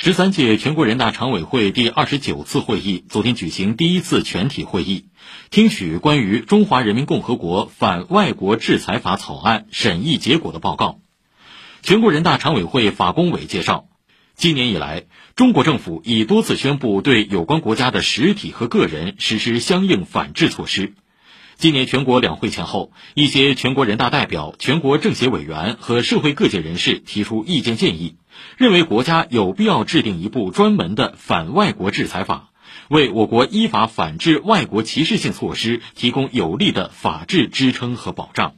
十三届全国人大常委会第二十九次会议昨天举行第一次全体会议，听取关于《中华人民共和国反外国制裁法》草案审议结果的报告。全国人大常委会法工委介绍，今年以来，中国政府已多次宣布对有关国家的实体和个人实施相应反制措施。今年全国两会前后，一些全国人大代表、全国政协委员和社会各界人士提出意见建议，认为国家有必要制定一部专门的反外国制裁法，为我国依法反制外国歧视性措施提供有力的法治支撑和保障。